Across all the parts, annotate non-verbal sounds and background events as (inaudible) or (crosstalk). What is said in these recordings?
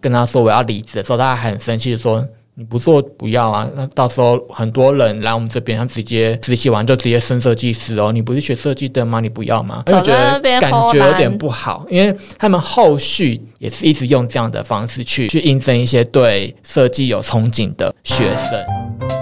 跟他说我要离职的时候，他还很生气的说。你不做不要啊，那到时候很多人来我们这边，他直接实习完就直接升设计师哦。你不是学设计的吗？你不要吗？就觉得感觉有点不好，因为他们后续也是一直用这样的方式去去应征一些对设计有憧憬的学生。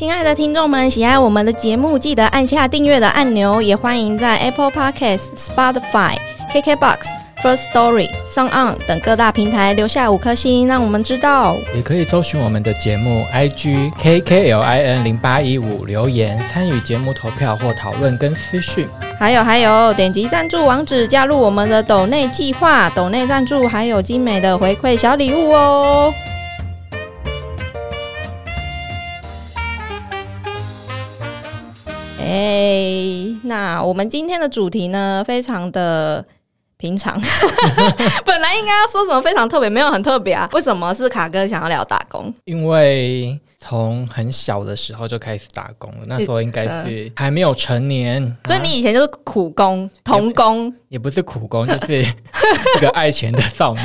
亲爱的听众们，喜爱我们的节目，记得按下订阅的按钮，也欢迎在 Apple Podcast、Spotify。KKBOX、First Story、Song On 等各大平台留下五颗星，让我们知道。也可以搜寻我们的节目 IG KKLIN 零八一五留言参与节目投票或讨论跟私讯。还有还有，点击赞助网址加入我们的抖内计划，抖内赞助还有精美的回馈小礼物哦。哎，那我们今天的主题呢，非常的。平常 (laughs) 本来应该要说什么非常特别，没有很特别啊？为什么是卡哥想要聊打工？因为从很小的时候就开始打工了，那时候应该是还没有成年，所以你以前就是苦工、童工，也不是苦工，就是一个爱钱的少年，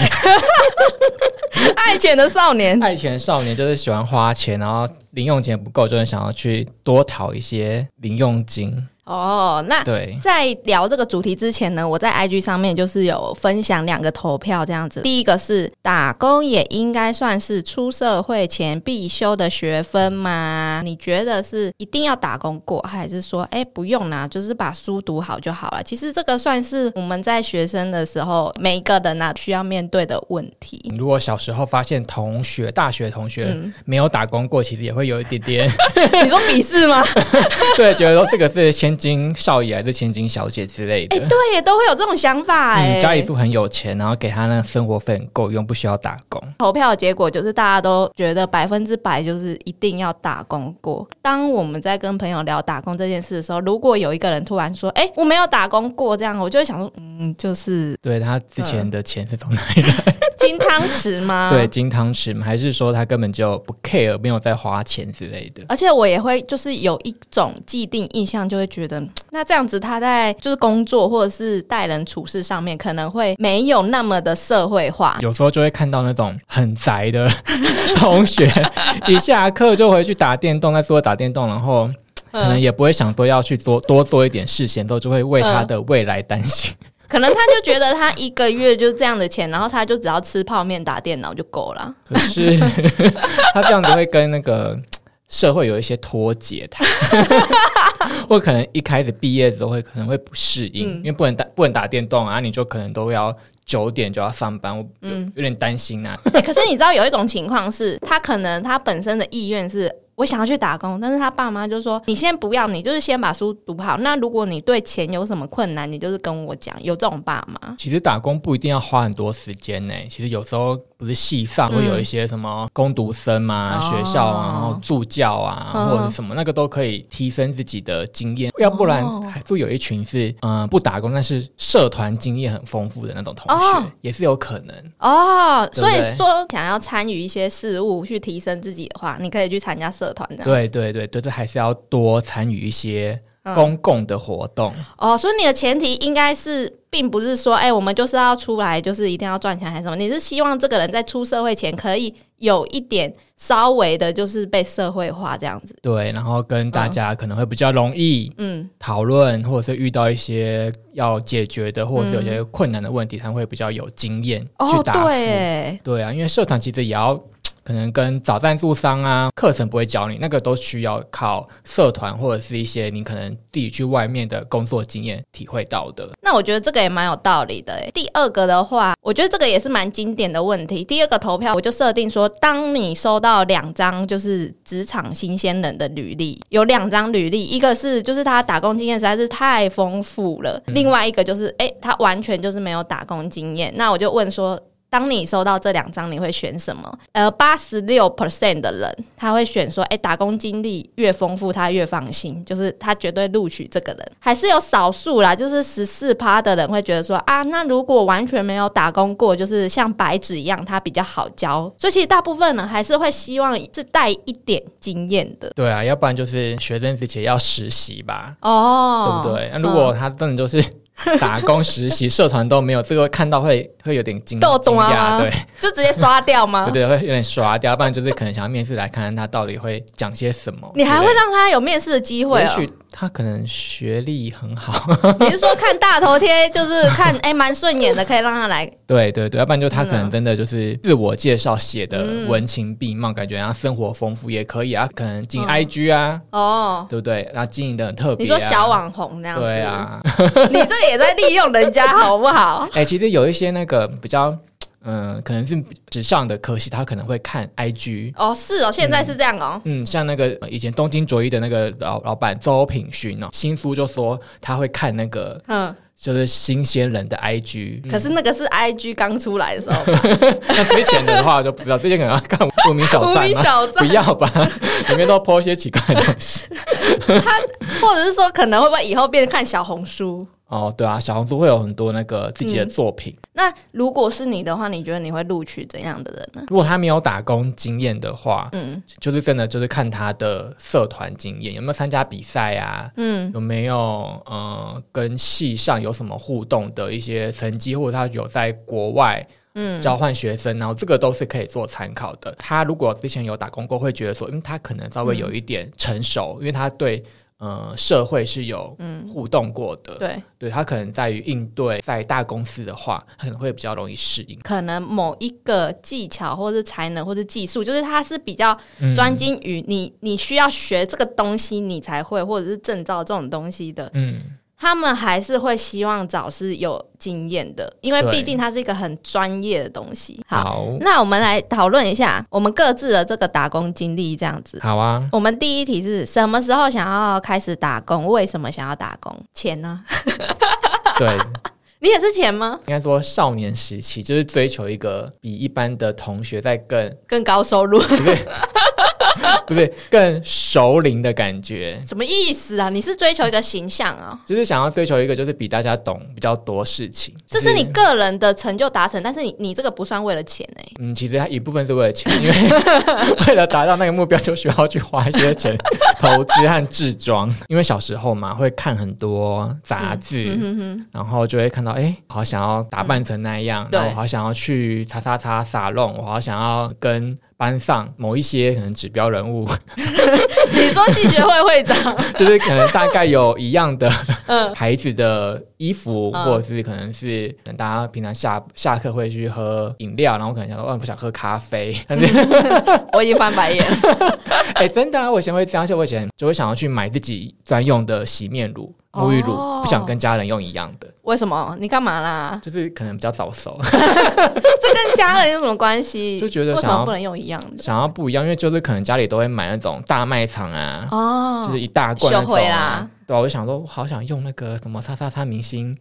(laughs) (laughs) 爱钱的少年，爱钱少年就是喜欢花钱，然后零用钱不够，就是想要去多讨一些零用金。哦，那对，在聊这个主题之前呢，我在 IG 上面就是有分享两个投票这样子。第一个是打工也应该算是出社会前必修的学分吗？你觉得是一定要打工过，还是说哎不用啦，就是把书读好就好了？其实这个算是我们在学生的时候每一个人啊需要面对的问题。如果小时候发现同学、大学同学没有打工过，其实也会有一点点，(laughs) 你说鄙视吗？(laughs) 对，觉得说这个是先。金少爷还是千金小姐之类的，哎，对，也都会有这种想法。哎，家里住很有钱，然后给他那个生活费很够用，不需要打工。投票的结果就是大家都觉得百分之百就是一定要打工过。当我们在跟朋友聊打工这件事的时候，如果有一个人突然说：“哎，我没有打工过”，这样我就会想说：“嗯，就是对他之前的钱是从哪里来？金汤匙吗？对，金汤匙吗？还是说他根本就不 care，没有在花钱之类的？而且我也会就是有一种既定印象，就会觉得。那这样子，他在就是工作或者是待人处事上面，可能会没有那么的社会化。有时候就会看到那种很宅的 (laughs) 同学，一下课就回去打电动，在桌打电动，然后可能也不会想说要去多多做一点事情，之后就会为他的未来担心。可能他就觉得他一个月就这样的钱，然后他就只要吃泡面、打电脑就够了。可是 (laughs) 他这样子会跟那个。(tsk) 社会有一些脱节，他 (laughs) 或可能一开始毕业的时候会可能会不适应，因为不能打不能打电动啊，你就可能都要九点就要上班，我嗯有点担心啊。可是你知道有一种情况是，他可能他本身的意愿是。我想要去打工，但是他爸妈就说：“你先不要，你就是先把书读好。那如果你对钱有什么困难，你就是跟我讲。”有这种爸妈。其实打工不一定要花很多时间呢。其实有时候不是系上会有一些什么工读生嘛，学校啊，然后助教啊，或者什么那个都可以提升自己的经验。要不然还会有一群是嗯不打工，但是社团经验很丰富的那种同学，也是有可能哦。所以说，想要参与一些事物去提升自己的话，你可以去参加社团。对对对，就是还是要多参与一些公共的活动哦。所以你的前提应该是，并不是说，哎，我们就是要出来，就是一定要赚钱还是什么？你是希望这个人在出社会前可以有一点稍微的，就是被社会化这样子。对，然后跟大家可能会比较容易嗯讨论，或者是遇到一些要解决的，或者是有些困难的问题，他会比较有经验去答复。对啊，因为社团其实也要。可能跟找赞助商啊，课程不会教你，那个都需要靠社团或者是一些你可能自己去外面的工作经验体会到的。那我觉得这个也蛮有道理的。第二个的话，我觉得这个也是蛮经典的问题。第二个投票，我就设定说，当你收到两张就是职场新鲜人的履历，有两张履历，一个是就是他打工经验实在是太丰富了，另外一个就是哎他完全就是没有打工经验。那我就问说。当你收到这两张，你会选什么？呃，八十六 percent 的人他会选说，哎，打工经历越丰富，他越放心，就是他绝对录取这个人。还是有少数啦，就是十四趴的人会觉得说，啊，那如果完全没有打工过，就是像白纸一样，他比较好教。所以其实大部分人还是会希望是带一点经验的。对啊，要不然就是学生之前要实习吧。哦，对不对？那如果他真的就是。(laughs) 打工实习社团都没有，这个看到会会有点惊惊讶，对，就直接刷掉吗？(laughs) 对对，会有点刷掉，不然就是可能想要面试来看看他到底会讲些什么。你还会让他有面试的机会？也许他可能学历很好。你是说看大头贴，就是看哎蛮顺眼的，可以让他来？对 (laughs) 对对，要不然就他可能真的就是自我介绍写的文情并茂，感觉然后生活丰富也可以啊，可能进 IG 啊，哦，对不对？然后经营的很特别，你说小网红那样子？对啊，(laughs) 你这。也在利用人家，好不好？哎，其实有一些那个比较，嗯，可能是纸上的，可惜他可能会看 IG 哦，是哦，现在是这样哦，嗯，像那个以前东京卓一的那个老老板周品勋哦，新书就说他会看那个，嗯。就是新鲜人的 IG，可是那个是 IG 刚出来的时候。(laughs) 那之前的话就不知道，之前可能要看无名小站吗？不要吧，(laughs) 里面都泼一些奇怪的东西。他或者是说，可能会不会以后变成看小红书？哦，对啊，小红书会有很多那个自己的作品。那如果是你的话，你觉得你会录取怎样的人呢？如果他没有打工经验的话，嗯，就是真的就是看他的社团经验有没有参加比赛啊，嗯，有没有呃跟系上有什么互动的一些成绩，或者他有在国外嗯交换学生，然后这个都是可以做参考的。他如果之前有打工过，会觉得说，因为他可能稍微有一点成熟，因为他对。呃，社会是有互动过的，对，对他可能在于应对，在大公司的话，可能会比较容易适应。可能某一个技巧，或者是才能，或是技术，就是他是比较专精于你，你需要学这个东西，你才会，或者是证照这种东西的，嗯。他们还是会希望找是有经验的，因为毕竟它是一个很专业的东西。好，那我们来讨论一下我们各自的这个打工经历，这样子。好啊。我们第一题是什么时候想要开始打工？为什么想要打工？钱呢？(laughs) 对，你也是钱吗？应该说少年时期就是追求一个比一般的同学在更更高收入。不对，(laughs) 不对更熟龄的感觉，什么意思啊？你是追求一个形象啊？就是想要追求一个，就是比大家懂比较多事情。这是你个人的成就达成，但是你你这个不算为了钱哎。嗯，其实它一部分是为了钱，因为 (laughs) 为了达到那个目标，就需要去花一些钱 (laughs) 投资和置装。因为小时候嘛，会看很多杂志，然后就会看到，哎，好想要打扮成那样，然后好想要去擦擦擦撒弄，我好想要跟。班上某一些可能指标人物，(laughs) 你说系学会会长，(laughs) 就是可能大概有一样的 (laughs) 牌子的衣服，或者是可能是可能大家平常下下课会去喝饮料，然后可能想说，哦不想喝咖啡，我已经翻白眼。哎，真的，我以前会这样，就我以前就会想要去买自己专用的洗面乳。沐浴乳不想跟家人用一样的，为什么？你干嘛啦？就是可能比较早熟，(laughs) 这跟家人有什么关系？就觉得为什么不能用一样的？想要不一样，因为就是可能家里都会买那种大卖场啊，哦，就是一大罐那种啊。对，我就想说，我好想用那个什么叉叉叉明星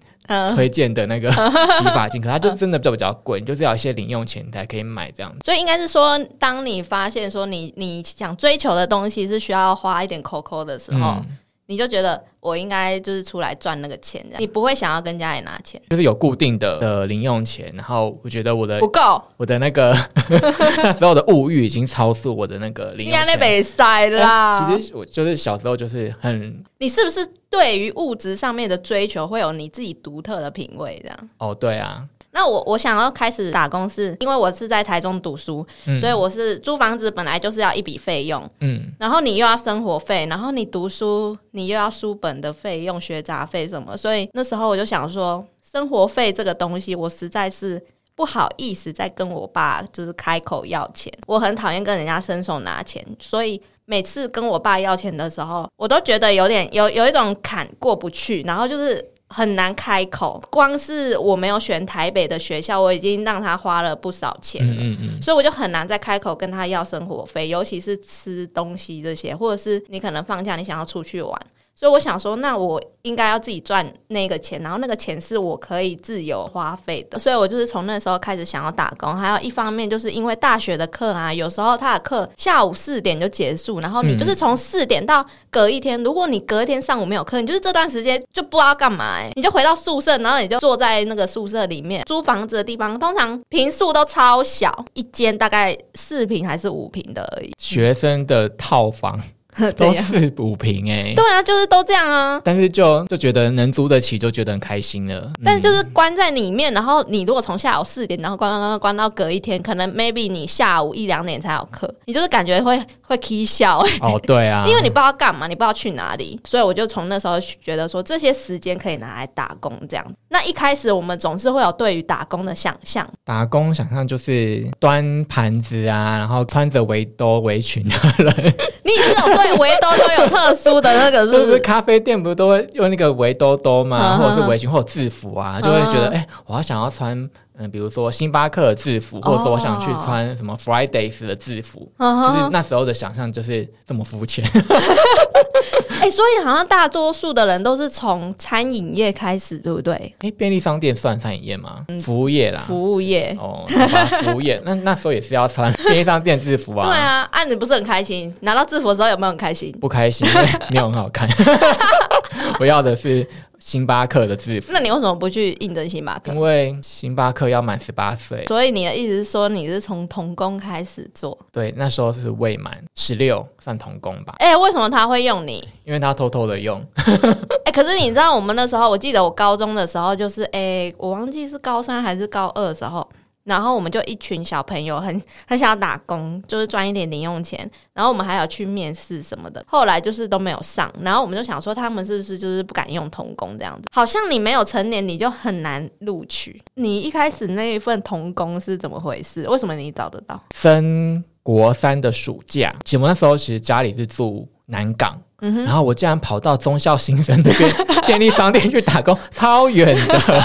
推荐的那个 (laughs) 洗发精，可它就真的就比较贵，就是要一些零用钱才可以买这样子。所以应该是说，当你发现说你你想追求的东西是需要花一点 COCO 的时候。你就觉得我应该就是出来赚那个钱，这样你不会想要跟家里拿钱，就是有固定的的零用钱。然后我觉得我的不够，我的那个那时候的物欲已经超出我的那个零用钱。那被塞啦。其实我就是小时候就是很，你是不是对于物质上面的追求会有你自己独特的品味？这样哦，对啊。那我我想要开始打工，是因为我是在台中读书，所以我是租房子本来就是要一笔费用，嗯，然后你又要生活费，然后你读书你又要书本的费用、学杂费什么，所以那时候我就想说，生活费这个东西，我实在是不好意思再跟我爸就是开口要钱，我很讨厌跟人家伸手拿钱，所以每次跟我爸要钱的时候，我都觉得有点有有一种坎过不去，然后就是。很难开口，光是我没有选台北的学校，我已经让他花了不少钱了，所以我就很难再开口跟他要生活费，尤其是吃东西这些，或者是你可能放假你想要出去玩，所以我想说，那我应该要自己赚那个钱，然后那个钱是我可以自由花费的。所以我就是从那时候开始想要打工。还有一方面，就是因为大学的课啊，有时候他的课下午四点就结束，然后你就是从四点到隔一天，如果你隔一天上午没有课，你就是这段时间就不知道干嘛，哎，你就回到宿舍，然后你就坐在那个宿舍里面租房子的地方，通常平数都超小，一间大概四平还是五平的而已，学生的套房。(laughs) 都是补平哎，对啊，就是都这样啊。但是就就觉得能租得起，就觉得很开心了。但就是关在里面，然后你如果从下午四点，然后关关关关到隔一天，可能 maybe 你下午一两点才有课，你就是感觉会会 k 笑哦，对啊，(laughs) 因为你不知道干嘛，你不知道去哪里，所以我就从那时候觉得说这些时间可以拿来打工这样。那一开始我们总是会有对于打工的想象，打工想象就是端盘子啊，然后穿着围兜围裙的人。你是有对 (laughs) 围兜都有特殊的那个，是不是？咖啡店不是都会用那个围兜兜嘛？或者是围裙或者制服啊，就会觉得哎，我要想要穿嗯，比如说星巴克的制服，或者说我想去穿什么 Fridays 的制服，就是那时候的想象就是这么肤浅。(laughs) 哎，所以好像大多数的人都是从餐饮业开始，对不对？哎，便利商店算餐饮业吗？服务业啦，服务业哦，服务业。那那时候也是要穿 (laughs) 便利商店制服啊。对啊，啊，你不是很开心？拿到制服的时候有没有很开心？不开心，没有很好看。(laughs) 我要的是。星巴克的制服，那你为什么不去应征星巴克？因为星巴克要满十八岁，所以你的意思是说你是从童工开始做？对，那时候是未满十六算童工吧。哎，为什么他会用你？因为他偷偷的用。(laughs) 哎，可是你知道我们那时候，我记得我高中的时候，就是哎，我忘记是高三还是高二的时候。然后我们就一群小朋友很 (laughs) 很想要打工，就是赚一点零用钱。然后我们还有去面试什么的，后来就是都没有上。然后我们就想说，他们是不是就是不敢用童工这样子？好像你没有成年，你就很难录取。你一开始那一份童工是怎么回事？为什么你找得到？升国三的暑假，其实我那时候其实家里是住南港，然后我竟然跑到中校新生那边便利商店去打工，超远的。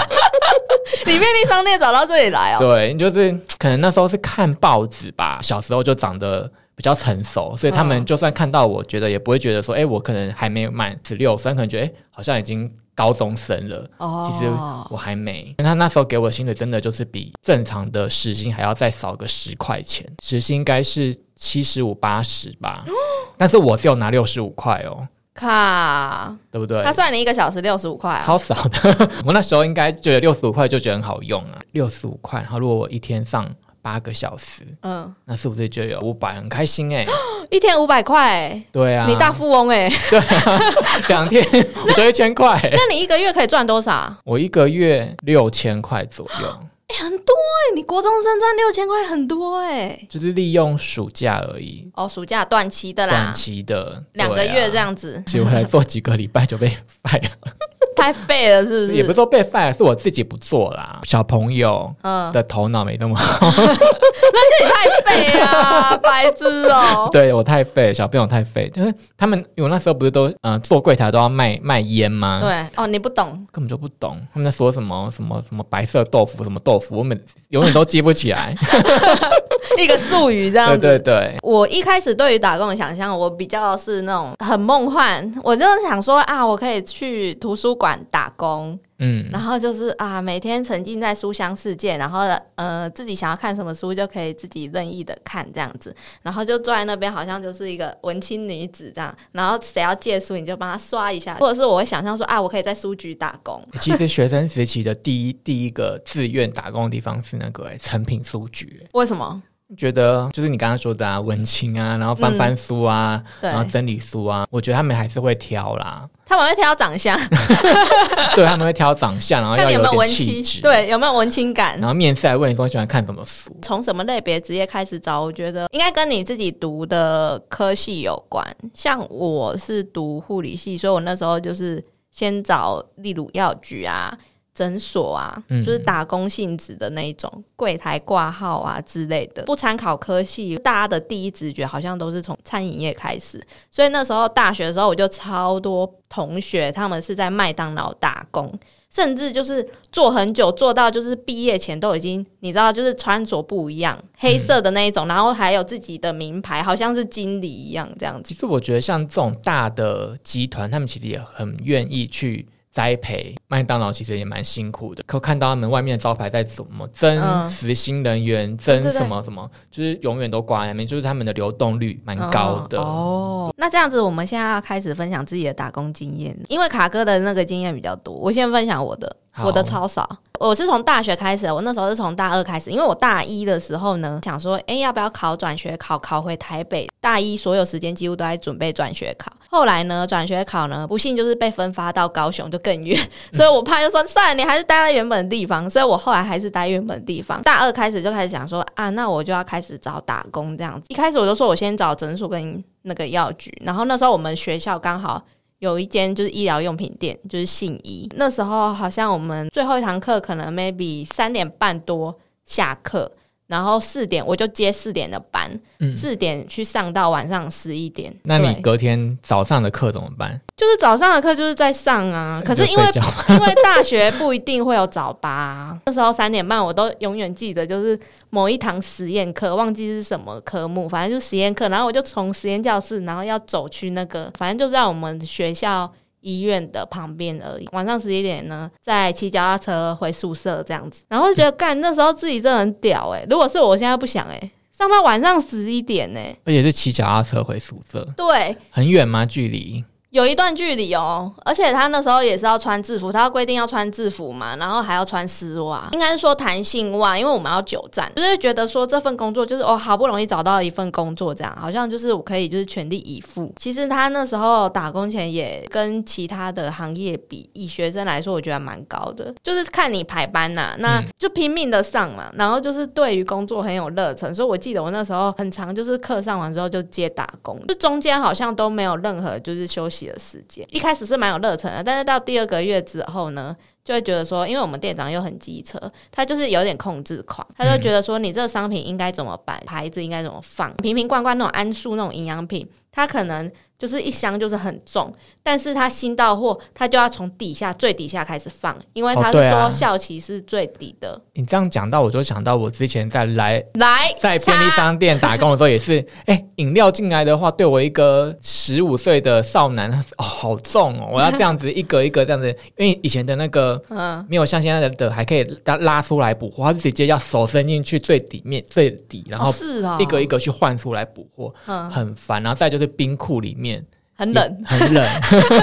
你便利商店找到这里来哦？对，就是可能那时候是看报纸吧，小时候就长得比较成熟，所以他们就算看到我，觉得也不会觉得说，哎，我可能还没有满十六岁，可能觉得哎，好像已经高中生了。哦，其实我还没。他那时候给我的薪水真的就是比正常的时薪还要再少个十块钱，时薪应该是七十五八十吧，(gasps) 但是我只有拿六十五块哦。卡，对不对？他算你一个小时六十五块，超少的。(laughs) 我那时候应该觉得六十五块就觉得很好用啊，六十五块。然后如果我一天上八个小时，嗯，那是不是就有五百？很开心哎，(gasps) 一天五百块，对啊，你大富翁哎，对，(laughs) 两天我就一千块。(laughs) 那你一个月可以赚多少？我一个月六千块左右。很多哎，你国中生赚六千块很多哎，就是利用暑假而已。哦，暑假短期的啦，短期的两个月这样子，结果来做几个礼拜就被 (laughs) 废了，太废了是不是？也不是说被废，是我自己不做啦。小朋友的头脑没那么好，(laughs) 那是你太废啊，白痴哦！(laughs) 对我太废，小朋友太废，就是他们，因为那时候不是都嗯做柜台都要卖卖烟吗？对哦，你不懂，根本就不懂他们在说什么什么什么白色豆腐什么豆腐。我们永远都记不起来 (laughs) (laughs) 一个术语这样子。对对对，我一开始对于打工的想象，我比较是那种很梦幻，我就想说啊，我可以去图书馆打工。嗯，然后就是啊，每天沉浸在书香世界，然后呃，自己想要看什么书就可以自己任意的看这样子，然后就坐在那边，好像就是一个文青女子这样。然后谁要借书，你就帮他刷一下，(laughs) 或者是我会想象说啊，我可以在书局打工。其实学生时期的第一第一个自愿打工的地方是那个成品书局。为什么？觉得就是你刚刚说的啊，文青啊，然后翻翻书啊，然后整理书啊，我觉得他们还是会挑啦。他们会挑长相，(laughs) 对，他们会挑长相，然后要有点气质，对，有没有文青感？然后面试还问你说喜欢看什么书，从什么类别职业开始找？我觉得应该跟你自己读的科系有关。像我是读护理系，所以我那时候就是先找例如药局啊。诊所啊，就是打工性质的那一种，柜台挂号啊之类的，不参考科系。大家的第一直觉好像都是从餐饮业开始，所以那时候大学的时候，我就超多同学他们是在麦当劳打工。甚至就是做很久，做到就是毕业前都已经，你知道，就是穿着不一样，黑色的那一种，然后还有自己的名牌，好像是经理一样这样子。其实我觉得像这种大的集团，他们其实也很愿意去。栽培麦当劳其实也蛮辛苦的，可看到他们外面的招牌在怎么增实薪人员，增什么什么，就是永远都挂在那边，就是他们的流动率蛮高的。哦，那这样子，我们现在要开始分享自己的打工经验，因为卡哥的那个经验比较多，我先分享我的。我的超少，我是从大学开始，我那时候是从大二开始，因为我大一的时候呢，想说，哎，要不要考转学考，考回台北？大一所有时间几乎都在准备转学考。后来呢，转学考呢，不幸就是被分发到高雄，就更远，(laughs) 所以我怕就说，算了，你还是待在原本的地方。所以我后来还是待原本的地方。大二开始就开始想说，啊，那我就要开始找打工这样子。一开始我就说我先找诊所跟那个药局，然后那时候我们学校刚好。有一间就是医疗用品店，就是信医。那时候好像我们最后一堂课可能 maybe 三点半多下课。然后四点我就接四点的班，四点去上到晚上十一点。那你隔天早上的课怎么办？就是早上的课就是在上啊，可是因为 (laughs) 因为大学不一定会有早八。那时候三点半我都永远记得，就是某一堂实验课，忘记是什么科目，反正就实验课。然后我就从实验教室，然后要走去那个，反正就在我们学校。医院的旁边而已。晚上十一点呢，再骑脚踏车回宿舍这样子，然后就觉得干那时候自己真的很屌哎！如果是我现在不想哎，上到晚上十一点呢，而且是骑脚踏车回宿舍，对，很远吗？距离？有一段距离哦，而且他那时候也是要穿制服，他要规定要穿制服嘛，然后还要穿丝袜，应该是说弹性袜，因为我们要久站，就是觉得说这份工作就是哦，好不容易找到一份工作，这样好像就是我可以就是全力以赴。其实他那时候打工钱也跟其他的行业比，以学生来说，我觉得蛮高的，就是看你排班呐，那就拼命的上嘛，然后就是对于工作很有热忱，所以我记得我那时候很长，就是课上完之后就接打工，就中间好像都没有任何就是休息。的时间。一开始是蛮有热忱的，但是到第二个月之后呢，就会觉得说，因为我们店长又很机车，他就是有点控制狂，他就觉得说，你这个商品应该怎么摆，牌子应该怎么放，瓶瓶罐罐那种安素那种营养品，他可能。就是一箱就是很重，但是他新到货，他就要从底下最底下开始放，因为他是说效期是最底的。你这样讲到，我就想到我之前在来来在便利商店打工的时候，也是，哎，饮料进来的话，对我一个十五岁的少男，哦，好重哦，我要这样子一格一格这样子，因为以前的那个，嗯，没有像现在的的还可以拉拉出来补货，他是直接要手伸进去最底面最底，然后是啊，一个一个去换出来补货，嗯，很烦。然后再就是冰库里面。很冷，很冷，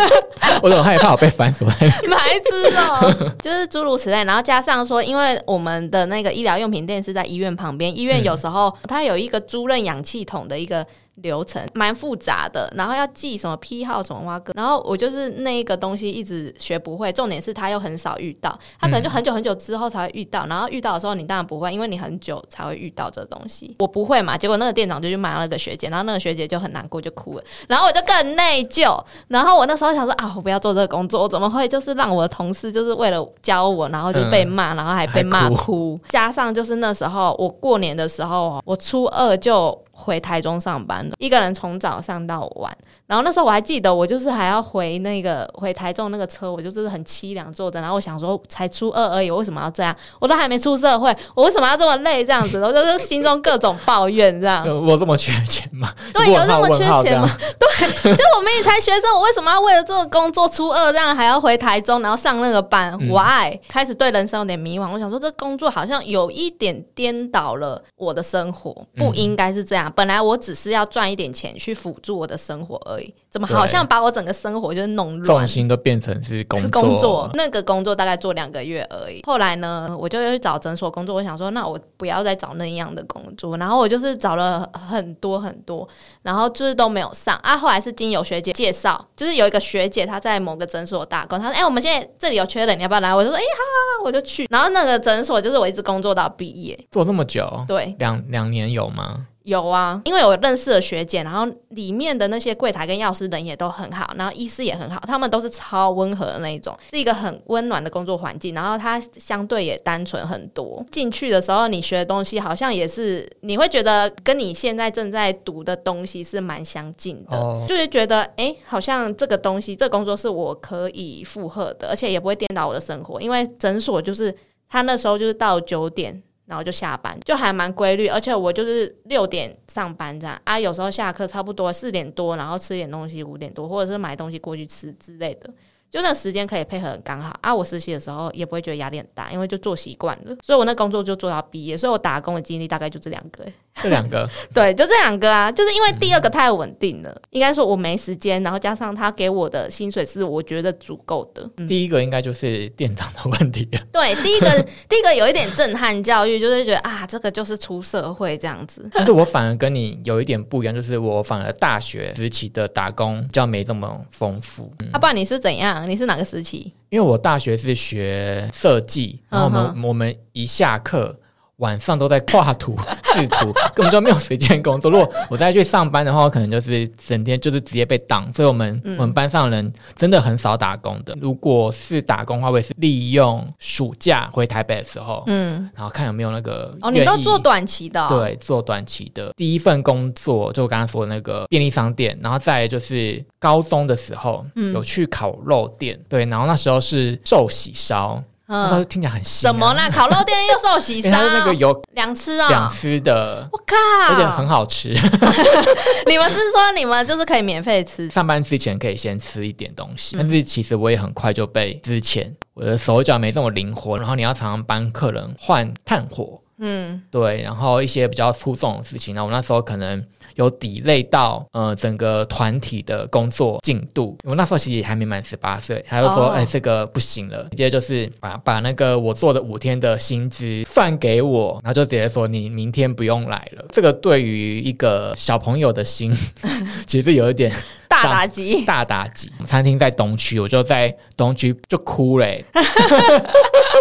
(laughs) 我很害怕我被反锁。白痴哦，(laughs) 就是诸如此类，然后加上说，因为我们的那个医疗用品店是在医院旁边，医院有时候它有一个租赁氧气筒的一个。流程蛮复杂的，然后要记什么批号什么挖个，然后我就是那一个东西一直学不会。重点是他又很少遇到，他可能就很久很久之后才会遇到，然后遇到的时候你当然不会，因为你很久才会遇到这东西。我不会嘛，结果那个店长就去骂那个学姐，然后那个学姐就很难过就哭了，然后我就更内疚。然后我那时候想说啊，我不要做这个工作，我怎么会就是让我的同事就是为了教我，然后就被骂，然后还被骂哭。加上就是那时候我过年的时候，我初二就。回台中上班的，一个人从早上到晚。然后那时候我还记得，我就是还要回那个回台中那个车，我就是很凄凉坐着。然后我想说，才初二而已，我为什么要这样？我都还没出社会，我为什么要这么累？这样子，我就是心中各种抱怨，这样。(laughs) 我这么缺钱吗？(laughs) 对，有这么缺钱吗？(laughs) 对，就我们也才学生，我为什么要为了这个工作初二这样还要回台中，然后上那个班？Why？开始对人生有点迷茫。我想说，这工作好像有一点颠倒了我的生活，不应该是这样。本来我只是要赚一点钱去辅助我的生活而已。怎么好像把我整个生活就是弄乱，重心都变成是工作。工作那个工作大概做两个月而已。后来呢，我就去找诊所工作。我想说，那我不要再找那样的工作。然后我就是找了很多很多，然后就是都没有上啊。后来是经有学姐介绍，就是有一个学姐她在某个诊所打工，她说：“哎，我们现在这里有缺人，你要不要来？”我就说：“哎，好，我就去。”然后那个诊所就是我一直工作到毕业，做那么久，对，两两年有吗？有啊，因为我认识的学姐，然后里面的那些柜台跟药师人也都很好，然后医师也很好，他们都是超温和的那一种，是一个很温暖的工作环境。然后它相对也单纯很多。进去的时候，你学的东西好像也是，你会觉得跟你现在正在读的东西是蛮相近的，就是觉得哎，好像这个东西，这工作是我可以负荷的，而且也不会颠倒我的生活。因为诊所就是他那时候就是到九点。然后就下班，就还蛮规律，而且我就是六点上班这样啊，有时候下课差不多四点多，然后吃点东西五点多，或者是买东西过去吃之类的。就那时间可以配合很刚好啊！我实习的时候也不会觉得压力很大，因为就做习惯了，所以我那工作就做到毕业。所以我打工的经历大概就这两个，这两个 (laughs) 对，就这两个啊！就是因为第二个太稳定了，应该说我没时间，然后加上他给我的薪水是我觉得足够的。第一个应该就是店长的问题。(laughs) 对，第一个第一个有一点震撼教育，就是觉得啊，这个就是出社会这样子。但是我反而跟你有一点不一样，就是我反而大学时期的打工较没这么丰富。啊，不然你是怎样？你是哪个时期？因为我大学是学设计，然后我们我们一下课。晚上都在画图、(laughs) 制图，根本就没有时间工作。如果我再去上班的话，我可能就是整天就是直接被挡。所以，我们我们班上人真的很少打工的。如果是打工的话，我也是利用暑假回台北的时候，嗯，然后看有没有那个哦，你都做短期的，对，做短期的。第一份工作就我刚刚说的那个便利商店，然后再就是高中的时候有去烤肉店，对，然后那时候是寿喜烧。嗯，听起来很新。什么啦？(laughs) 烤肉店又寿喜烧？那个有两吃啊，两吃的。我靠！而且很好吃。(laughs) 你们是说你们就是可以免费吃？上班之前可以先吃一点东西，但是其实我也很快就被之前我的手脚没这么灵活，然后你要常常帮客人换炭火，嗯，对，然后一些比较粗重的事情，那我那时候可能。有抵累到呃整个团体的工作进度，我那时候其实还没满十八岁，他就说哎这个不行了，直接就是把把那个我做的五天的薪资算给我，然后就直接说你明天不用来了。这个对于一个小朋友的心，(laughs) 其实有一点。(laughs) 大打击，大打击！餐厅在东区，我就在东区就哭嘞。(laughs)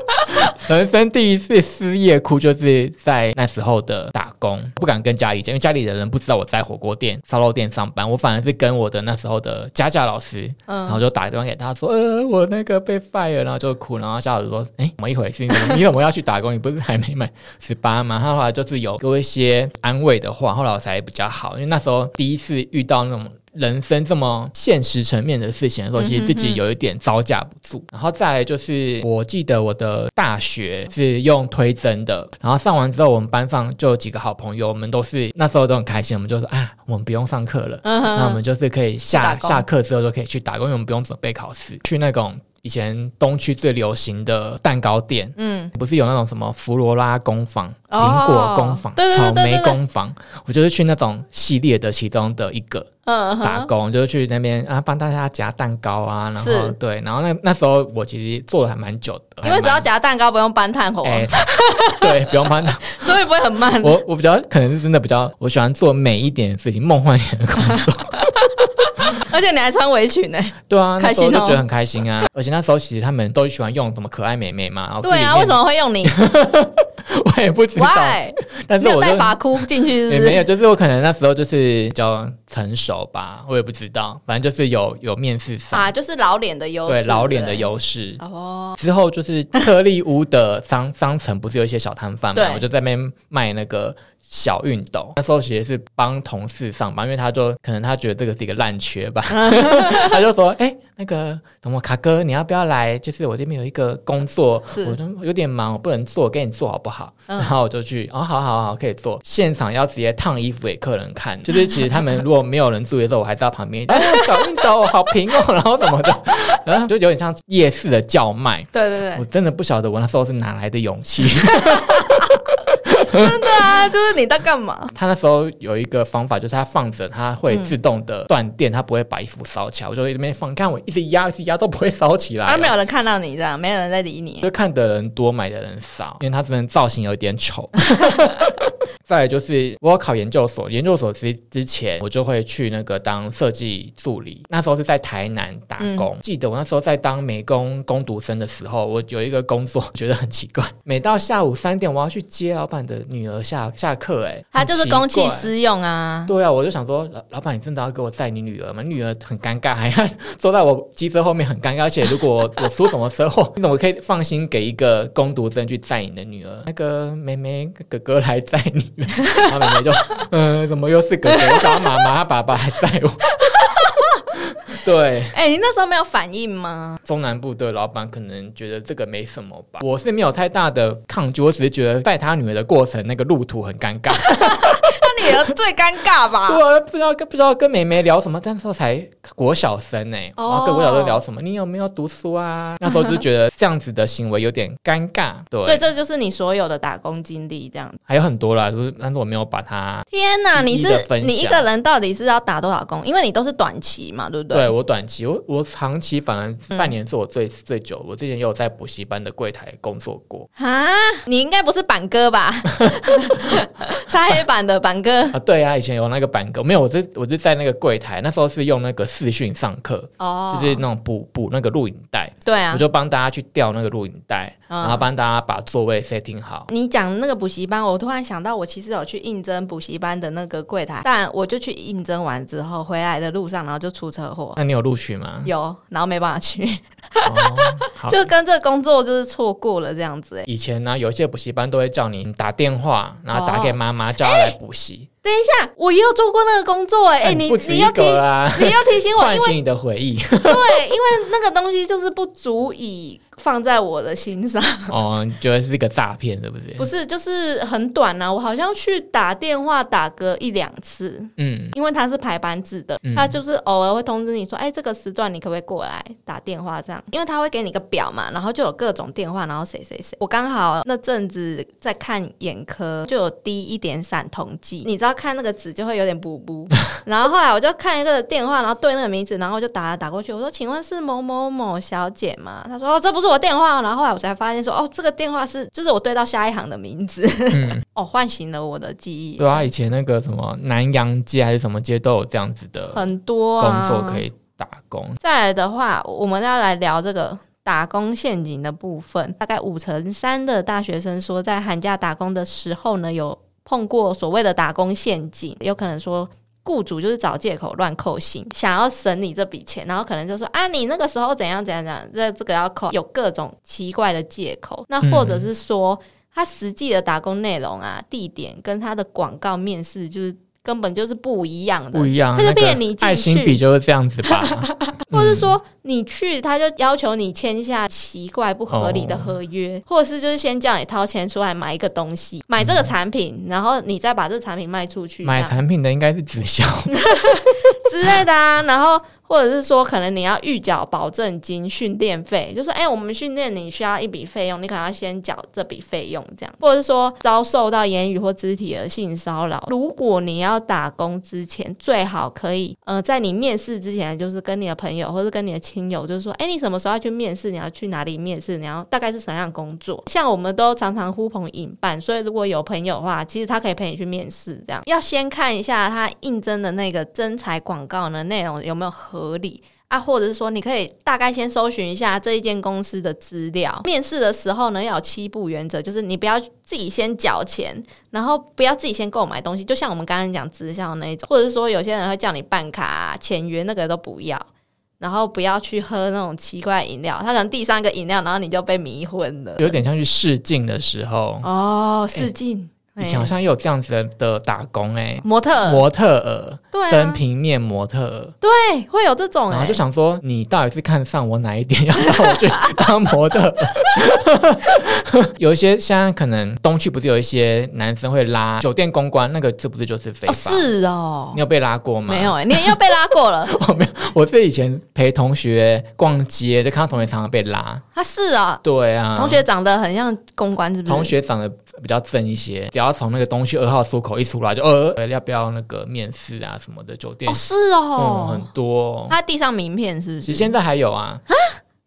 (laughs) 人生第一次失业哭，就是在那时候的打工，不敢跟家里讲，因为家里的人不知道我在火锅店、烧肉店上班。我反而是跟我的那时候的家教老师，然后就打电话给他说：“呃，我那个被 fire，然后就哭。”然后家老师说：“哎，怎么一回事？你怎么要去打工？你不是还没满十八吗？”他后来就是有给我一些安慰的话，后来我才比较好，因为那时候第一次遇到那种。人生这么现实层面的事情的时候，其实自己有一点招架不住。然后再来就是，我记得我的大学是用推甄的，然后上完之后，我们班上就有几个好朋友，我们都是那时候都很开心，我们就说啊，我们不用上课了，那我们就是可以下下课之后就可以去打工，因为我们不用准备考试，去那种。以前东区最流行的蛋糕店，嗯，不是有那种什么弗罗拉工坊、苹果工坊、草莓工坊，我就是去那种系列的其中的一个打工，就是去那边啊帮大家夹蛋糕啊，然后对，然后那那时候我其实做的还蛮久的，因为只要夹蛋糕不用搬炭火，(laughs) 对，不用搬炭，(laughs) 所以不会很慢。我我比较可能是真的比较，我喜欢做美一点的事情，梦幻一点的工作。(laughs) (laughs) 而且你还穿围裙呢？对啊，开心就觉得很开心啊！而且那时候其实他们都喜欢用什么可爱美眉嘛。对啊，为什么会用你？(laughs) 我也不知道。但是我带发箍进去，(laughs) 也没有，就是我可能那时候就是比较成熟吧，我也不知道。反正就是有有面试上啊，就是老脸的优势，对老脸的优势。哦，之后就是特利屋的商商城不是有一些小摊贩嘛？我就在那边卖那个。小熨斗，那时候其实是帮同事上班，因为他就可能他觉得这个是一个烂缺吧，(laughs) (laughs) 他就说：“哎，那个什么卡哥，你要不要来？就是我这边有一个工作，我都有点忙，我不能做，给你做好不好？”然后我就去，哦，好好好，可以做。现场要直接烫衣服给客人看，(laughs) 就是其实他们如果没有人注意的时候，我还在旁边，哎，小熨斗好平哦，然后什么的，然后就有点像夜市的叫卖。对对对，我真的不晓得我那时候是哪来的勇气。啊，(laughs) 就是你在干嘛？他那时候有一个方法，就是他放着，他会自动的断电，他不会把衣服烧起来。我就在那边放，看我一直压，一直压都不会烧起来。啊，没有人看到你这样，没有人在理你，就看的人多，买的人少，因为他这边造型有点丑。(laughs) 再就是我要考研究所，研究所之之前我就会去那个当设计助理。那时候是在台南打工。记得我那时候在当美工工读生的时候，我有一个工作觉得很奇怪，每到下午三点我要去接老板的女儿下下课，哎，(laughs) 他就是公器私用啊。对啊，我就想说，老老板，你真的要给我载你女儿吗？女儿很尴尬，还要坐在我机车后面很尴尬，而且如果我出什么车祸，(laughs) 你怎么可以放心给一个工读生去载你的女儿？那个妹妹哥哥来载你，然后妹妹就，嗯，怎么又是哥哥？我想妈妈爸爸来载我。对，哎，你那时候没有反应吗？中南部的老板可能觉得这个没什么吧，我是没有太大的抗拒，我只是觉得带他女儿的过程那个路途很尴尬。(laughs) 女儿最尴尬吧？对啊，不知道跟不知道跟妹妹聊什么，那时候才国小生呢。哦，跟国小生聊什么？你有没有读书啊？(laughs) 那时候就觉得这样子的行为有点尴尬。(laughs) 对，所以这就是你所有的打工经历，这样子还有很多啦，就是但是我没有把它。天哪，你是你一个人到底是要打多少工？因为你都是短期嘛，对不对？对我短期，我我长期反而半年是我最最久。我之前也有在补习班的柜台工作过啊。你应该不是板哥吧？(laughs) 擦黑板的板哥。啊，对啊，以前有那个板哥，没有，我是我是在那个柜台，那时候是用那个视讯上课，哦，就是那种补补那个录影带，对啊，我就帮大家去调那个录影带，然后帮大家把座位 setting 好。你讲那个补习班，我突然想到，我其实有去应征补习班的那个柜台，但我就去应征完之后，回来的路上，然后就出车祸。那你有录取吗？有，然后没办法去，(laughs) 就跟这个工作就是错过了这样子。以前呢，有些补习班都会叫你打电话，然后打给妈妈叫她来补习。等一下，我也有做过那个工作哎，哎，你你要提，你要提醒我，唤醒你的回忆。(laughs) 对，因为那个东西就是不足以。放在我的心上 (laughs) 哦，觉得是一个诈骗，对不对？不是，就是很短啊。我好像去打电话打个一两次，嗯，因为他是排班制的，他就是偶尔会通知你说，哎，这个时段你可不可以过来打电话？这样，因为他会给你个表嘛，然后就有各种电话，然后谁谁谁。我刚好那阵子在看眼科，就有滴一点散瞳剂，你知道看那个纸就会有点补补。(laughs) 然后后来我就看一个电话，然后对那个名字，然后就打打过去，我说，请问是某某某小姐吗？他说，哦，这不是。我电话，然后后来我才发现说，哦，这个电话是就是我对到下一行的名字，(laughs) 哦，唤醒了我的记忆。对啊，以前那个什么南洋街还是什么街都有这样子的很多工作可以打工。再来的话，我们要来聊这个打工陷阱的部分。大概五成三的大学生说，在寒假打工的时候呢，有碰过所谓的打工陷阱，有可能说。雇主就是找借口乱扣薪，想要省你这笔钱，然后可能就说啊，你那个时候怎样怎样怎样，这这个要扣，有各种奇怪的借口。那或者是说，他实际的打工内容啊、地点跟他的广告面试就是。根本就是不一样的，不一样。他就骗你进去，爱心笔就是这样子吧。(laughs) 或者是说你去，他就要求你签下奇怪不合理的合约，或者是就是先叫你掏钱出来买一个东西，买这个产品，然后你再把这个产品卖出去。买产品的应该是直销 (laughs) 之类的啊，然后。或者是说，可能你要预缴保证金、训练费，就是说，哎，我们训练你需要一笔费用，你可能要先缴这笔费用，这样。或者是说，遭受到言语或肢体的性骚扰，如果你要打工之前，最好可以，呃，在你面试之前，就是跟你的朋友或者跟你的亲友，就是说，哎，你什么时候要去面试？你要去哪里面试？你要大概是什么样工作？像我们都常常呼朋引伴，所以如果有朋友的话，其实他可以陪你去面试，这样。要先看一下他应征的那个征才广告的内容有没有合。合理啊，或者是说，你可以大概先搜寻一下这一间公司的资料。面试的时候呢，要有七步原则，就是你不要自己先缴钱，然后不要自己先购买东西。就像我们刚刚讲直销那一种，或者是说，有些人会叫你办卡、签约，那个都不要。然后不要去喝那种奇怪饮料，他可能递上一个饮料，然后你就被迷昏了。有点像去试镜的时候哦，试镜。以前好像也有这样子的打工哎，模特。模特儿，对，真平面模特儿，对，会有这种，然后就想说，你到底是看上我哪一点，要让我去当模特？(laughs) 有一些现在可能东区不是有一些男生会拉酒店公关，那个这不是就是非法？是哦，你有被拉过吗？没有哎，你又被拉过了？我 (laughs) 没有，我是以前陪同学逛街，就看到同学常常被拉。他是啊，对啊，同学长得很像公关，是不是？同学长得比较正一些，只要从那个东区二号出口一出来，就呃，要不要那个面试啊什么的？酒店是哦，很多。他地上名片是不是？其实现在还有啊。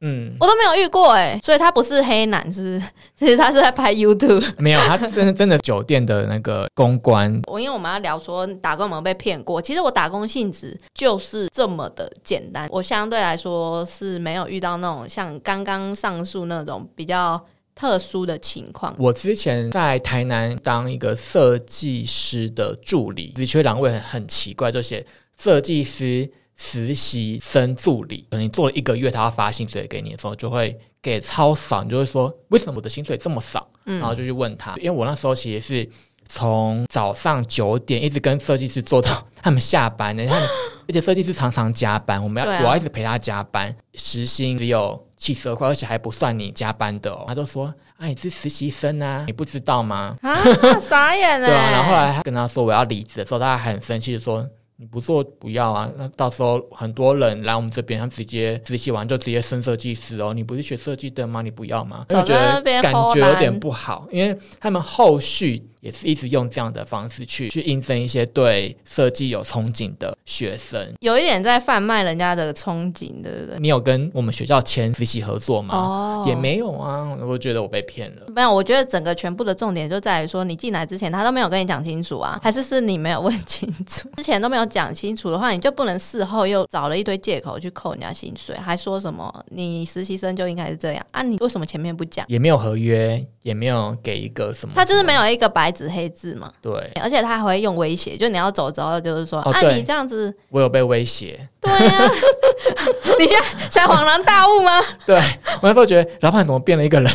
嗯，我都没有遇过哎，所以他不是黑男，是不是？(laughs) 其实他是在拍 YouTube。没有，他真的真的酒店的那个公关。我因为我们要聊说打工有没有被骗过，其实我打工性质就是这么的简单。我相对来说是没有遇到那种像刚刚上述那种比较。特殊的情况？我之前在台南当一个设计师的助理，的确两位很很奇怪，就写设计师实习生助理，可能你做了一个月，他要发薪水给你的时候，就会给超少，你就会说为什么我的薪水这么少？然后就去问他，因为我那时候其实是从早上九点一直跟设计师做到他们下班的，(gasps) 他们而且设计师常常加班，我们要我要一直陪他加班，时薪只有。七十二块，而且还不算你加班的哦。他都说：“啊，你是实习生啊，你不知道吗？”啊，傻眼了。(laughs) 对啊，然后后来他跟他说我要离职的时候，他还很生气的说：“你不做不要啊，那到时候很多人来我们这边，他直接实习完就直接升设计师哦。你不是学设计的吗？你不要吗？”就觉得感觉有点不好，因为他们后续。也是一直用这样的方式去去应征一些对设计有憧憬的学生，有一点在贩卖人家的憧憬，对不对？你有跟我们学校签实习合作吗？哦，也没有啊，我觉得我被骗了。没有，我觉得整个全部的重点就在于说，你进来之前他都没有跟你讲清楚啊，还是是你没有问清楚？(laughs) 之前都没有讲清楚的话，你就不能事后又找了一堆借口去扣人家薪水，还说什么你实习生就应该是这样啊？你为什么前面不讲？也没有合约，也没有给一个什么，他就是没有一个白。白纸黑字嘛，对，而且他还会用威胁，就你要走之后，就是说，啊，你这样子，我有被威胁，对呀，(laughs) 你现在才恍然大悟吗？对，我那时候觉得老板怎么变了一个人，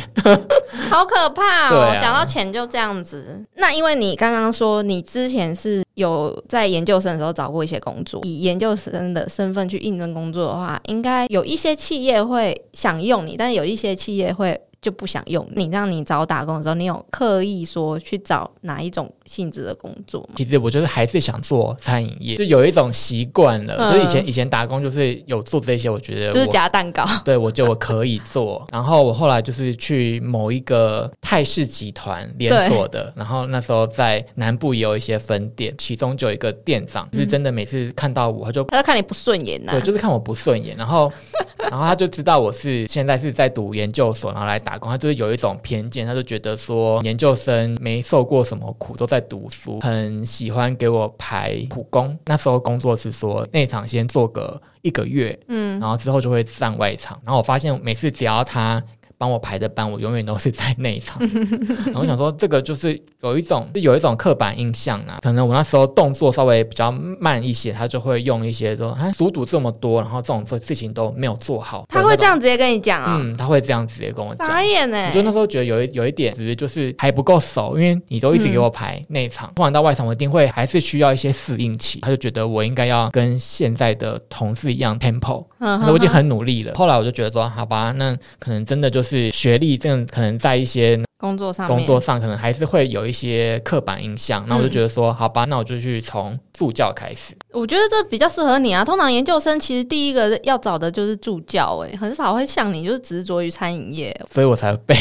好可怕哦！讲到钱就这样子，那因为你刚刚说你之前是有在研究生的时候找过一些工作，以研究生的身份去应征工作的话，应该有一些企业会想用你，但是有一些企业会。就不想用你，让你找打工的时候，你有刻意说去找哪一种性质的工作吗？其实我就是还是想做餐饮业，就有一种习惯了。就以前以前打工就是有做这些，我觉得就是夹蛋糕，(laughs) 对我就我可以做。然后我后来就是去某一个泰式集团连锁的，然后那时候在南部也有一些分店，其中就有一个店长，是真的每次看到我，他就他就看你不顺眼呐，对，就是看我不顺眼，然后然后他就知道我是现在是在读研究所，然后来打。打工，他就是有一种偏见，他就觉得说研究生没受过什么苦，都在读书，很喜欢给我排苦工。那时候工作是说内场先做个一个月，嗯，然后之后就会上外场。然后我发现每次只要他。帮我排的班，我永远都是在内场。(laughs) 然后想说，这个就是有一种有一种刻板印象啊。可能我那时候动作稍微比较慢一些，他就会用一些说：“哎，速度这么多，然后这种事情都没有做好。”他会这样直接跟你讲啊？嗯，他会这样直接跟我讲。傻眼呢！我就那时候觉得有一有一点，只是就是还不够熟，因为你都一直给我排内场，不然到外场我一定会还是需要一些适应期。他就觉得我应该要跟现在的同事一样 tempo。嗯，我已经很努力了。后来我就觉得说，好吧，那可能真的就是。是学历，这可能在一些工作上，工作上可能还是会有一些刻板印象。那我就觉得说，好吧，那我就去从助教开始。我觉得这比较适合你啊。通常研究生其实第一个要找的就是助教，哎，很少会像你就是执着于餐饮业，所以我才被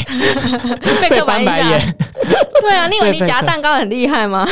(laughs) 被刻板印象。对啊，你以为你夹蛋糕很厉害吗？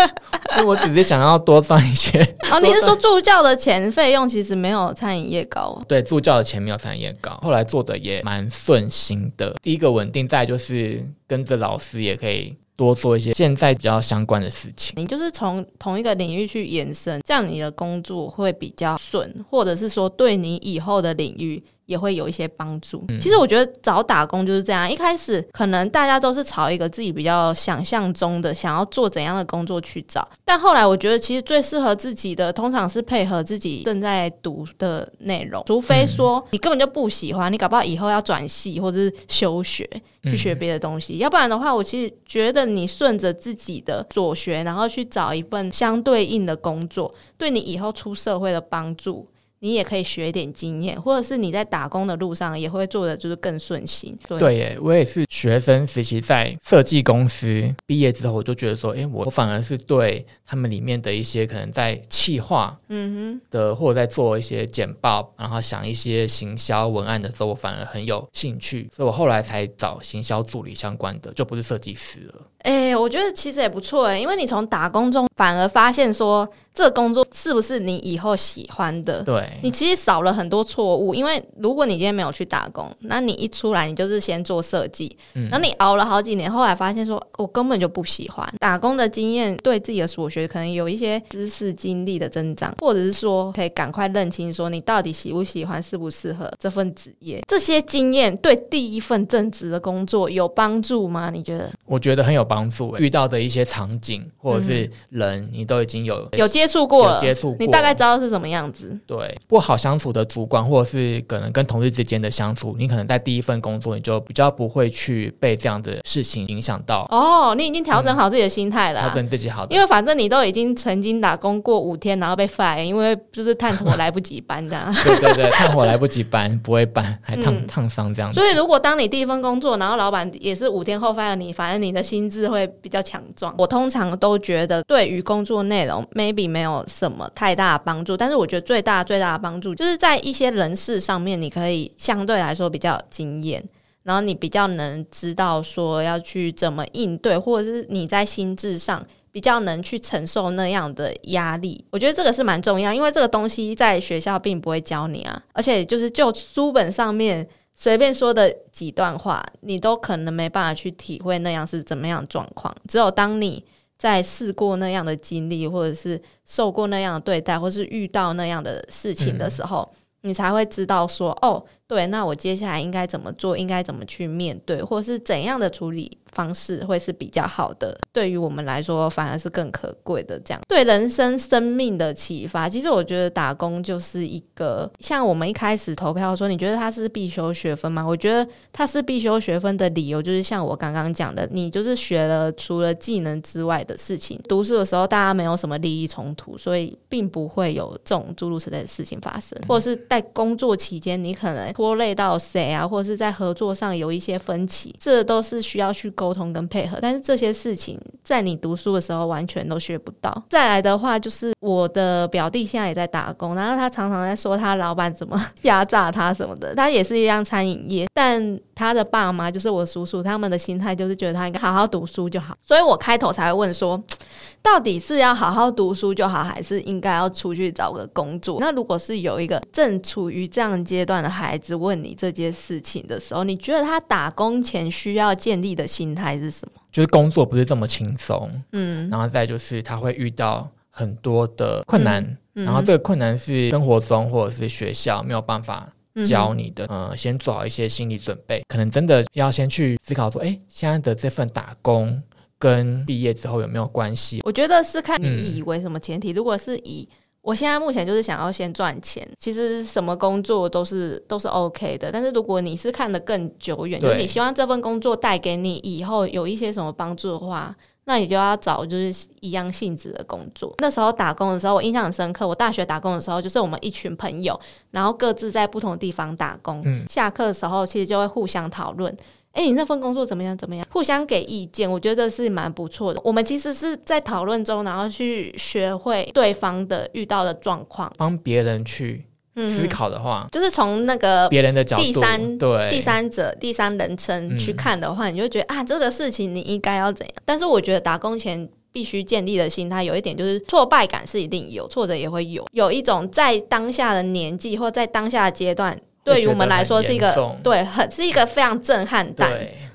(laughs) 我只是想要多赚一些。(laughs) 哦，你是说助教的钱费用其实没有餐饮业高？对，助教的钱没有餐饮业高。后来做的也蛮顺心的。第一个稳定，再就是跟着老师也可以多做一些现在比较相关的事情。你就是从同一个领域去延伸，这样你的工作会比较顺，或者是说对你以后的领域。也会有一些帮助。其实我觉得找打工就是这样，一开始可能大家都是朝一个自己比较想象中的想要做怎样的工作去找，但后来我觉得其实最适合自己的，通常是配合自己正在读的内容。除非说你根本就不喜欢，你搞不好以后要转系或者是休学去学别的东西。要不然的话，我其实觉得你顺着自己的所学，然后去找一份相对应的工作，对你以后出社会的帮助。你也可以学一点经验，或者是你在打工的路上也会做的就是更顺心。对耶，我也是学生实习在设计公司，毕业之后我就觉得说，哎，我反而是对他们里面的一些可能在企划，嗯哼的，或者在做一些简报，然后想一些行销文案的时候，我反而很有兴趣，所以我后来才找行销助理相关的，就不是设计师了。哎，我觉得其实也不错哎，因为你从打工中反而发现说，这个工作是不是你以后喜欢的？对。你其实少了很多错误。因为如果你今天没有去打工，那你一出来，你就是先做设计，嗯那你熬了好几年，后来发现说我根本就不喜欢打工的经验，对自己的所学可能有一些知识经历的增长，或者是说可以赶快认清说你到底喜不喜欢，适不适合这份职业。这些经验对第一份正职的工作有帮助吗？你觉得？我觉得很有帮助。遇到的一些场景或者是人，你都已经有有接触过，接触过，你大概知道是什么样子。对，不好相处的主管，或者是可能跟同事之间的相处，你可能在第一份工作，你就比较不会去被这样的事情影响到。哦，你已经调整好自己的心态了，调整自己好，因为反正你都已经曾经打工过五天，然后被 fire，因为就是炭火来不及搬的。对对对，炭火来不及搬，不会搬，还烫烫伤这样子。所以，如果当你第一份工作，然后老板也是五天后 fire 你，反正你的心是会比较强壮。我通常都觉得，对于工作内容 maybe 没有什么太大的帮助，但是我觉得最大最大的帮助就是在一些人事上面，你可以相对来说比较有经验，然后你比较能知道说要去怎么应对，或者是你在心智上比较能去承受那样的压力。我觉得这个是蛮重要，因为这个东西在学校并不会教你啊，而且就是就书本上面随便说的几段话，你都可能没办法去体会那样是怎么样状况。只有当你在试过那样的经历，或者是受过那样的对待，或是遇到那样的事情的时候，你才会知道说，哦，对，那我接下来应该怎么做，应该怎么去面对，或是怎样的处理。方式会是比较好的，对于我们来说反而是更可贵的。这样对人生生命的启发，其实我觉得打工就是一个像我们一开始投票说，你觉得它是必修学分吗？我觉得它是必修学分的理由就是像我刚刚讲的，你就是学了除了技能之外的事情。读书的时候大家没有什么利益冲突，所以并不会有这种诸如此类的事情发生，或者是在工作期间你可能拖累到谁啊，或者是在合作上有一些分歧，这都是需要去。沟通跟配合，但是这些事情在你读书的时候完全都学不到。再来的话，就是我的表弟现在也在打工，然后他常常在说他老板怎么 (laughs) 压榨他什么的。他也是一样餐饮业，但他的爸妈就是我叔叔，他们的心态就是觉得他应该好好读书就好。所以我开头才会问说，(tsk) 到底是要好好读书就好，还是应该要出去找个工作？那如果是有一个正处于这样阶段的孩子问你这件事情的时候，你觉得他打工前需要建立的心？态是什么？就是工作不是这么轻松，嗯，然后再就是他会遇到很多的困难，然后这个困难是生活中或者是学校没有办法教你的，呃，先做好一些心理准备，可能真的要先去思考说，哎，现在的这份打工跟毕业之后有没有关系？我觉得是看你以为什么前提，如果是以。我现在目前就是想要先赚钱，其实什么工作都是都是 OK 的。但是如果你是看得更久远，就是你希望这份工作带给你以后有一些什么帮助的话，那你就要找就是一样性质的工作。那时候打工的时候，我印象很深刻。我大学打工的时候，就是我们一群朋友，然后各自在不同地方打工。嗯下课的时候，其实就会互相讨论。哎，你那份工作怎么样？怎么样？互相给意见，我觉得是蛮不错的。我们其实是在讨论中，然后去学会对方的遇到的状况，帮别人去思考的话，就是从那个别人的角度，第三对。第三者、第三人称去看的话，你就觉得啊，这个事情你应该要怎样？但是我觉得打工前必须建立的心态有一点，就是挫败感是一定有，挫折也会有，有一种在当下的年纪或在当下的阶段。对于我们来说是一个对，很是一个非常震撼弹，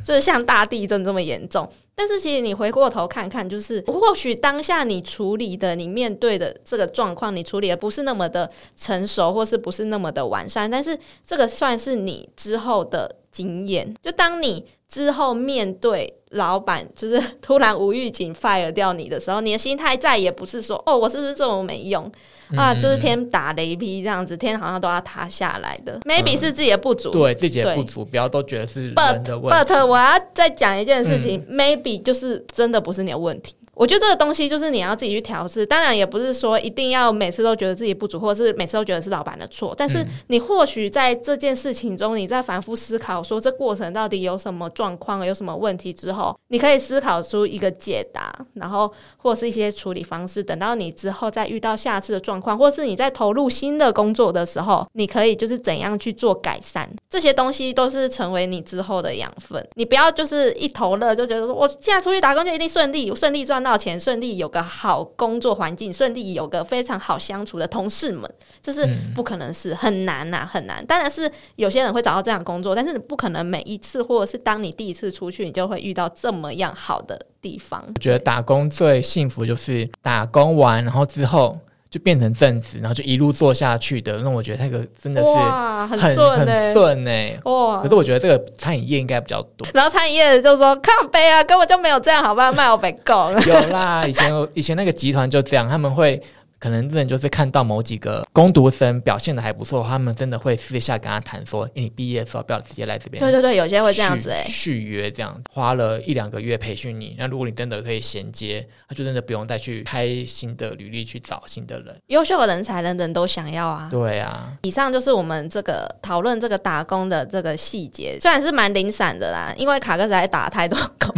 就是像大地震这么严重。但是其实你回过头看看，就是或许当下你处理的、你面对的这个状况，你处理的不是那么的成熟，或是不是那么的完善。但是这个算是你之后的经验。就当你之后面对老板，就是突然无预警 fire 掉你的时候，你的心态再也不是说哦，我是不是这么没用？啊，就是天打雷劈这样子，天好像都要塌下来的。Maybe 是自己的不足，对自己的不足，不要都觉得是人的问题。But 我要再讲一件事情，Maybe 就是真的不是你的问题。我觉得这个东西就是你要自己去调试，当然也不是说一定要每次都觉得自己不足，或者是每次都觉得是老板的错。但是你或许在这件事情中，你在反复思考说这过程到底有什么状况、有什么问题之后，你可以思考出一个解答，然后或者是一些处理方式。等到你之后再遇到下次的状况，或是你在投入新的工作的时候，你可以就是怎样去做改善。这些东西都是成为你之后的养分。你不要就是一头热就觉得说我现在出去打工就一定顺利，顺利赚。到钱，顺利有个好工作环境，顺利有个非常好相处的同事们，这是不可能是很难呐，很难。当然是有些人会找到这样工作，但是你不可能每一次，或者是当你第一次出去，你就会遇到这么样好的地方。我觉得打工最幸福就是打工完，然后之后。就变成正职，然后就一路做下去的。那我觉得那个真的是很很顺哎哇！可是我觉得这个餐饮业应该比较多。然后餐饮业就说：“靠背啊，根本就没有这样，好吧？卖我北够。”有啦，以前以前那个集团就这样，他们会。可能真的就是看到某几个攻读生表现的还不错，他们真的会私下跟他谈说：“你毕业的时候不要直接来这边。”对对对，有些会这样子哎，续约这样，花了一两个月培训你。那如果你真的可以衔接，他就真的不用再去开新的履历去找新的人。优秀的人才，人人都想要啊。对啊，以上就是我们这个讨论这个打工的这个细节，虽然是蛮零散的啦，因为卡哥在打太多工。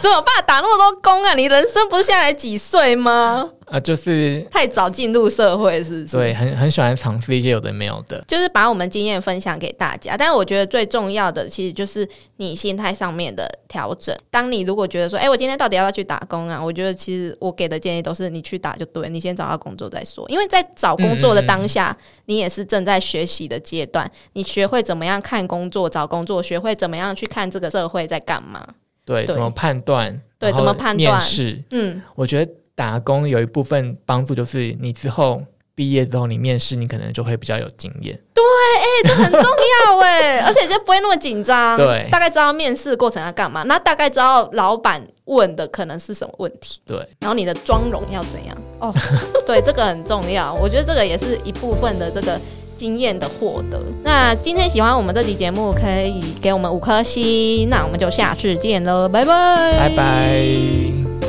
怎么办？打那么多工啊！你人生不是现在才几岁吗？啊，就是太早进入社会，是不是？对，很很喜欢尝试一些有的没有的，就是把我们经验分享给大家。但是我觉得最重要的，其实就是你心态上面的调整。当你如果觉得说，哎，我今天到底要不要去打工啊？我觉得其实我给的建议都是，你去打就对，你先找到工作再说。因为在找工作的当下，你也是正在学习的阶段，你学会怎么样看工作、找工作，学会怎么样去看这个社会在干嘛。对，怎么判断？对，怎么判断？面试，嗯，我觉得打工有一部分帮助，就是你之后毕业之后，你面试，你可能就会比较有经验。对，哎，这很重要哎，(laughs) 而且就不会那么紧张。对，大概知道面试过程要干嘛，那大概知道老板问的可能是什么问题。对，然后你的妆容要怎样？哦，对，这个很重要。我觉得这个也是一部分的这个。经验的获得。那今天喜欢我们这集节目，可以给我们五颗星。那我们就下次见喽，拜拜，拜拜。